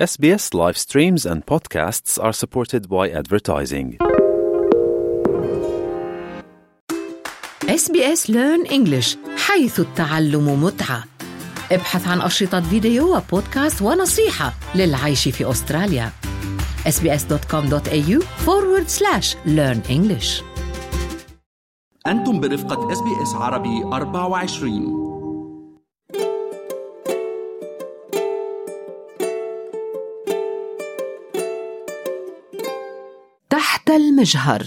SBS live streams and podcasts are supported by advertising. SBS Learn English حيث التعلم متعة ابحث عن أشرطة فيديو وبودكاست ونصيحة للعيش في أستراليا sbs.com.au forward slash learn English أنتم برفقة اس عربي 24 المجهر.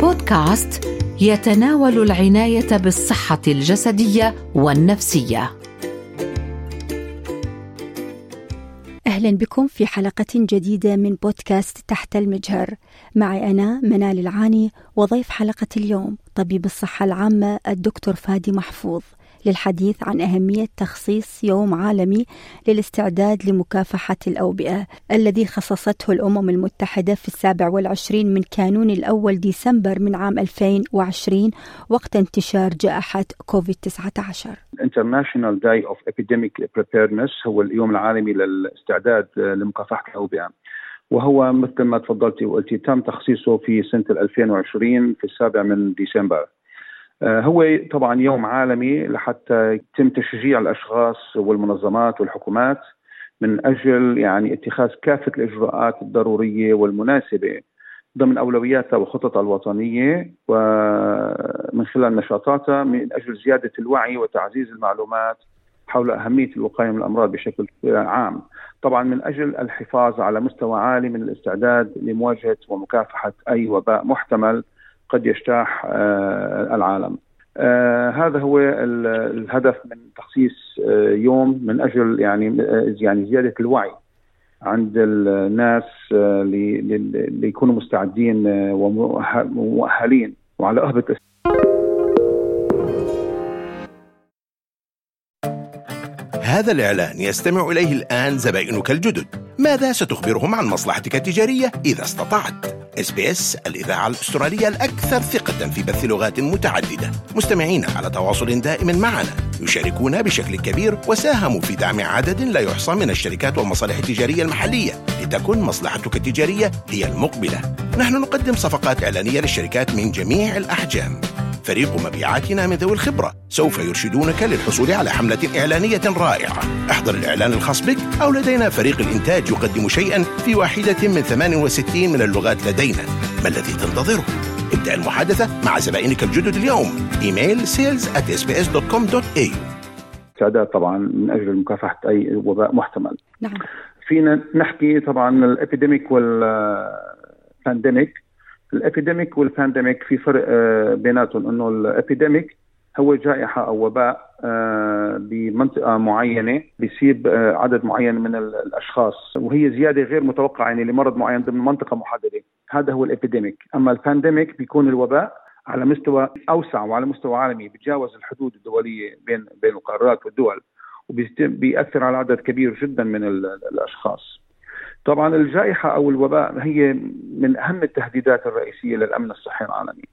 بودكاست يتناول العناية بالصحة الجسدية والنفسية. أهلا بكم في حلقة جديدة من بودكاست تحت المجهر. معي أنا منال العاني وضيف حلقة اليوم طبيب الصحة العامة الدكتور فادي محفوظ. للحديث عن أهمية تخصيص يوم عالمي للاستعداد لمكافحة الأوبئة الذي خصصته الأمم المتحدة في السابع والعشرين من كانون الأول ديسمبر من عام 2020 وقت انتشار جائحة كوفيد-19 International Day of Epidemic Preparedness هو اليوم العالمي للاستعداد لمكافحة الأوبئة. وهو مثل ما تفضلتي وقلتي تم تخصيصه في سنة 2020 في السابع من ديسمبر. هو طبعا يوم عالمي لحتى يتم تشجيع الأشخاص والمنظمات والحكومات من أجل يعني اتخاذ كافة الإجراءات الضرورية والمناسبة ضمن أولوياتها وخططها الوطنية ومن خلال نشاطاتها من أجل زيادة الوعي وتعزيز المعلومات حول أهمية الوقاية من الأمراض بشكل عام. طبعا من أجل الحفاظ على مستوى عالي من الاستعداد لمواجهة ومكافحة أي وباء محتمل قد يجتاح آه، العالم. آه، هذا هو الهدف من تخصيص آه، يوم من أجل يعني يعني زيادة الوعي عند الناس ليكونوا مستعدين ومؤهلين وعلى أهبة هذا الإعلان يستمع إليه الآن زبائنك الجدد. ماذا ستخبرهم عن مصلحتك التجارية إذا استطعت؟ SBS الإذاعة الأسترالية الأكثر ثقة في بث لغات متعددة. مستمعين على تواصل دائم معنا. يشاركون بشكل كبير وساهموا في دعم عدد لا يحصى من الشركات والمصالح التجارية المحلية لتكن مصلحتك التجارية هي المقبلة. نحن نقدم صفقات إعلانية للشركات من جميع الأحجام. فريق مبيعاتنا من ذوي الخبرة. سوف يرشدونك للحصول على حملة إعلانية رائعة. احضر الإعلان الخاص بك أو لدينا فريق الإنتاج يقدم شيئا في واحدة من 68 من اللغات لدينا. ما الذي تنتظره؟ ابدأ المحادثة مع زبائنك الجدد اليوم. إيميل sales at sbs.com.au استعداد طبعا من أجل مكافحة أي وباء محتمل. نعم. فينا نحكي طبعا ال epidemic والبانديميك ال epidemic والبانديميك في فرق آه، بيناتهم إنه الأبيديميك هو جائحة أو وباء آه، بمنطقة معينة بيصيب آه، عدد معين من الأشخاص وهي زيادة غير متوقعة يعني لمرض معين ضمن منطقة محددة. هذا هو الأبيديميك. أما ال pandemic بيكون الوباء على مستوى أوسع وعلى مستوى عالمي بيتجاوز الحدود الدولية بين بين القارات والدول وبيأثر على عدد كبير جدا من الأشخاص. طبعا الجائحة أو الوباء هي من أهم التهديدات الرئيسية للأمن الصحي العالمي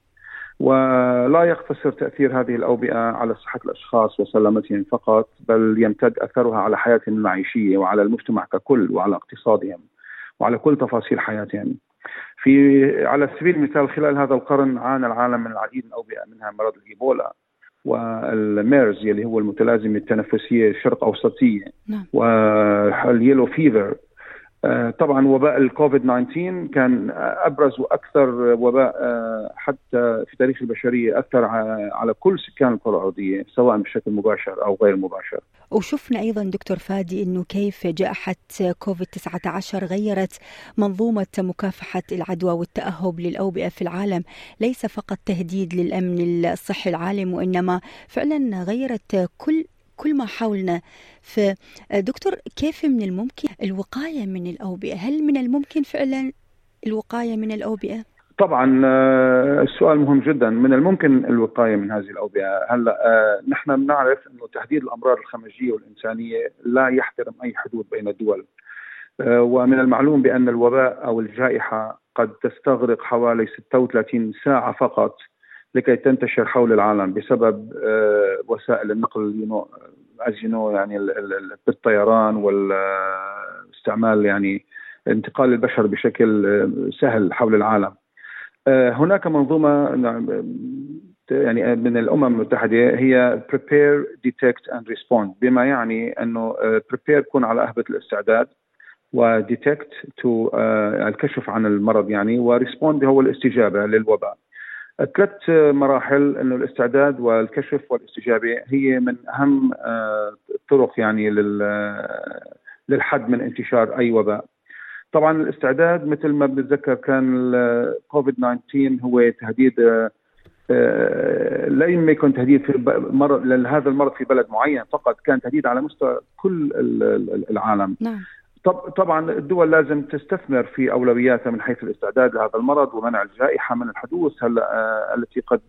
ولا يقتصر تأثير هذه الأوبئة على صحة الأشخاص وسلامتهم فقط بل يمتد أثرها على حياتهم المعيشية وعلى المجتمع ككل وعلى اقتصادهم وعلى كل تفاصيل حياتهم في على سبيل المثال خلال هذا القرن عانى العالم من العديد من الأوبئة منها مرض الإيبولا والميرز يلي هو المتلازمة التنفسية الشرق أوسطية نعم. وال yellow fever طبعا وباء الكوفيد 19 كان أبرز وأكثر وباء آه، حتى في تاريخ البشرية أثر على كل سكان الكره الأرضية سواء بشكل مباشر أو غير مباشر. وشفنا أيضا دكتور فادي إنه كيف جائحة كوفيد 19 غيرت منظومة مكافحة العدوى والتأهب للأوبئة في العالم، ليس فقط تهديد للأمن الصحي العالم وإنما فعلا غيرت كل كل ما حولنا. فدكتور كيف من الممكن الوقاية من الأوبئة؟ هل من الممكن فعلا الوقاية من الأوبئة؟ طبعا آه، السؤال مهم جدا. من الممكن الوقاية من هذه الأوبئة؟ هلأ آه، نحن بنعرف إنه تهديد الأمراض الخمجية والإنسانية لا يحترم أي حدود بين الدول. آه، ومن المعلوم بأن الوباء أو الجائحة قد تستغرق حوالي 36 ساعة فقط. لكي تنتشر حول العالم بسبب وسائل النقل as you يعني بالطيران والاستعمال يعني انتقال البشر بشكل سهل حول العالم. هناك منظومة نعم، يعني من الأمم المتحدة هي prepare detect and respond بما يعني أنه prepare يكون على أهبة الاستعداد و detect to الكشف عن المرض يعني وريسبوند هو الاستجابة للوباء. ثلاث مراحل إنه الاستعداد والكشف والاستجابة هي من أهم الطرق يعني للحد من انتشار أي وباء طبعا الاستعداد مثل ما بنتذكر كان كوفيد 19 هو تهديد لا يمكن يكون تهديد في لهذا المرض في بلد معين فقط كان تهديد على مستوى كل العالم نعم. طبعا الدول لازم تستثمر في أولوياتها من حيث الاستعداد لهذا المرض ومنع الجائحة من الحدوث هلا آه التي قد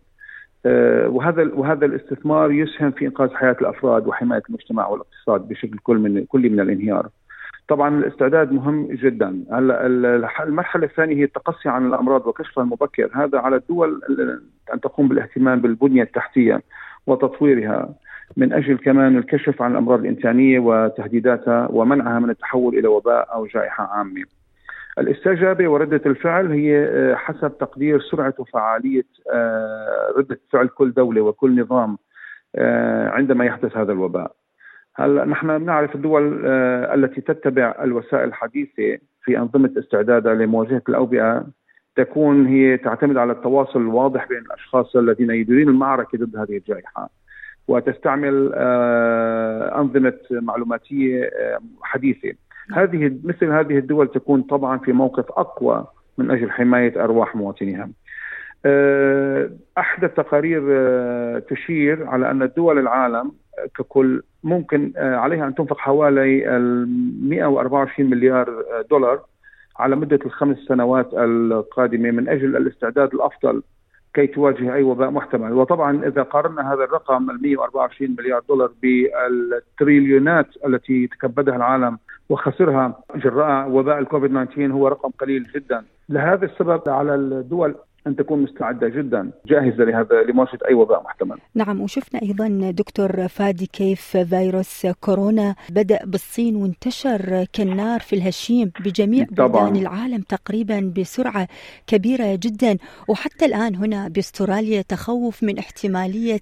آه وهذا وهذا الاستثمار يسهم في إنقاذ حياة الأفراد وحماية المجتمع والاقتصاد بشكل كل من كلي من الانهيار. طبعا الاستعداد مهم جدا. هلا المرحلة الثانية هي التقصي عن الأمراض وكشفها المبكر. هذا على الدول أن تقوم بالاهتمام بالبنية التحتية وتطويرها. من أجل كمان الكشف عن الأمراض الإنسانية وتهديداتها ومنعها من التحول إلى وباء أو جائحة عامة. الاستجابة وردة الفعل هي حسب تقدير سرعة وفعالية ردة فعل كل دولة وكل نظام عندما يحدث هذا الوباء. هلأ نحن بنعرف الدول التي تتبع الوسائل الحديثة في أنظمة استعدادها لمواجهة الأوبئة تكون هي تعتمد على التواصل الواضح بين الأشخاص الذين يديرون المعركة ضد هذه الجائحة. وتستعمل أنظمة معلوماتية حديثة. هذه مثل هذه الدول تكون طبعا في موقف أقوى من أجل حماية أرواح مواطنيها. أحدى التقارير تشير على أن دول العالم ككل ممكن عليها أن تنفق حوالي 124 مليار دولار على مدة الخمس سنوات القادمة من أجل الاستعداد الأفضل كي تواجه أي وباء محتمل. وطبعا إذا قارنا هذا الرقم ال 124 مليار دولار بالتريليونات التي تكبدها العالم وخسرها جراء وباء الكوفيد 19 هو رقم قليل جدا. لهذا السبب على الدول أن تكون مستعدة جدا جاهزة لهذا لمواجهة أي وباء محتمل. نعم وشفنا أيضا دكتور فادي كيف فيروس كورونا بدأ بالصين وانتشر كالنار في الهشيم بجميع بلدان العالم تقريبا بسرعة كبيرة جدا وحتى الآن هنا باستراليا تخوف من احتمالية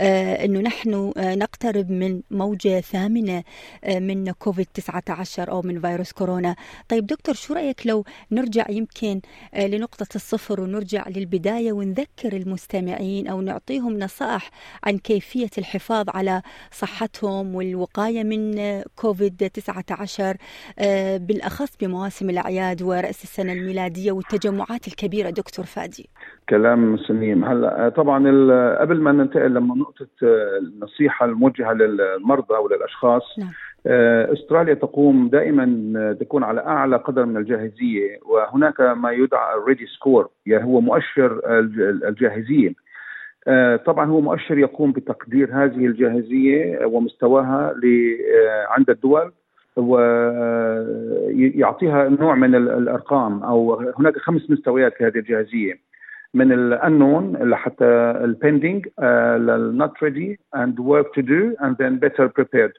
إنه نحن نقترب من موجة ثامنة من كوفيد 19 أو من فيروس كورونا. طيب دكتور شو رأيك لو نرجع يمكن لنقطة الصفر ونرجع للبداية ونذكر المستمعين أو نعطيهم نصائح عن كيفية الحفاظ على صحتهم والوقاية من كوفيد 19 بالأخص بمواسم الأعياد ورأس السنة الميلادية والتجمعات الكبيرة. دكتور فادي. كلام سليم هلا طبعا قبل ما ننتقل لنقطة النصيحة الموجهة للمرضى وللأشخاص نعم. استراليا تقوم دائما تكون على أعلى قدر من الجاهزية وهناك ما يدعى ال ready score يعني هو مؤشر الجاهزية. طبعا هو مؤشر يقوم بتقدير هذه الجاهزية ومستواها عند الدول ويعطيها نوع من الأرقام أو هناك خمس مستويات لهذه الجاهزية. من ال unknown لحتى ال pending لل not ready and work to do and then better prepared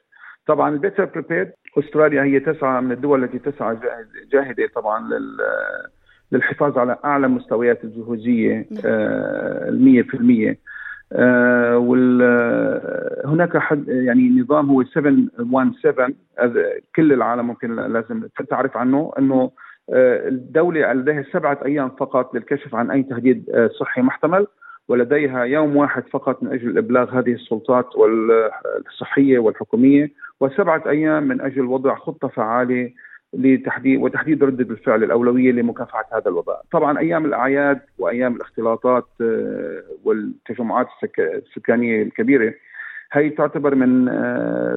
طبعا ال better prepared أستراليا هي تسعى من الدول التي تسعى جاهدة طبعا للحفاظ على أعلى مستويات الجهوزية المية في المية. آه هناك حد يعني نظام هو 717 كل العالم ممكن لازم تعرف عنه إنه الدولة لديها سبعة أيام فقط للكشف عن أي تهديد صحي محتمل. ولديها يوم واحد فقط من أجل إبلاغ هذه السلطات الصحيه والحكومية وسبعة أيام من أجل وضع خطة فعالة لتحديد وتحديد ردة الفعل الأولوية لمكافحة هذا الوباء. طبعا أيام الأعياد وأيام الاختلاطات والتجمعات السكانية الكبيرة هي تعتبر من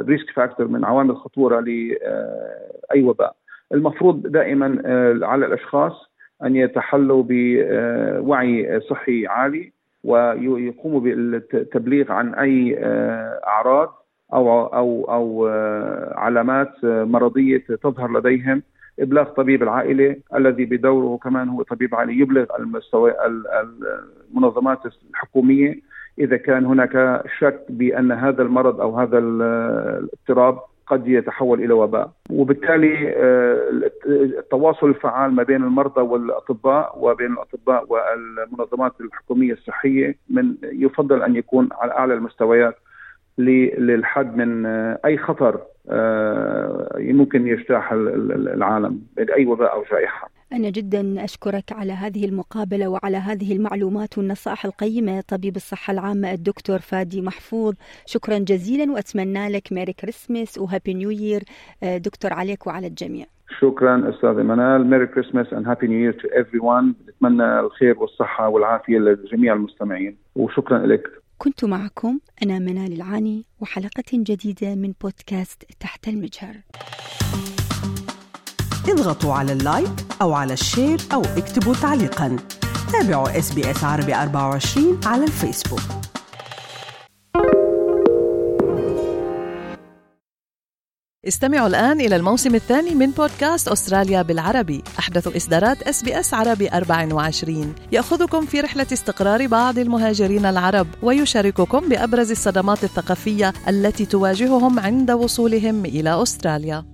risk factor من عوامل الخطوره لاي وباء. المفروض دائما على الأشخاص أن يتحلوا بوعي صحي عالي ويقوموا بالتبليغ عن أي أعراض أو أو أو علامات مرضية تظهر لديهم. إبلاغ طبيب العائلة الذي بدوره كمان هو طبيب عائلة يبلغ المستوى المنظمات الحكومية. إذا كان هناك شك بأن هذا المرض أو هذا الاضطراب قد يتحول إلى وباء وبالتالي آه، التواصل الفعال ما بين المرضى والأطباء وبين الأطباء والمنظمات الحكومية الصحية من يفضل أن يكون على أعلى المستويات للحد من آه، أي خطر آه، ممكن يجتاح العالم باي وباء أو جائحة. أنا جدا أشكرك على هذه المقابلة وعلى هذه المعلومات والنصائح القيمة طبيب الصحة العامة الدكتور فادي محفوظ. شكرا جزيلا وأتمنى لك Merry Christmas و Happy New Year دكتور عليك وعلى الجميع. شكرا أستاذ منال Merry Christmas and Happy New Year to everyone نتمنى الخير والصحة والعافية لجميع المستمعين. وشكرا لك. كنت معكم أنا منال العاني وحلقة جديدة من بودكاست تحت المجهر. اضغطوا على ال like أو على ال share أو اكتبوا تعليقا. تابعوا إس بي إس عربي 24 على الفيسبوك. استمعوا الآن إلى الموسم الثاني من بودكاست أستراليا بالعربي. أحدث إصدارات إس بي إس عربي 24 يأخذكم في رحلة استقرار بعض المهاجرين العرب ويشارككم بأبرز الصدمات الثقافية التي تواجههم عند وصولهم إلى أستراليا.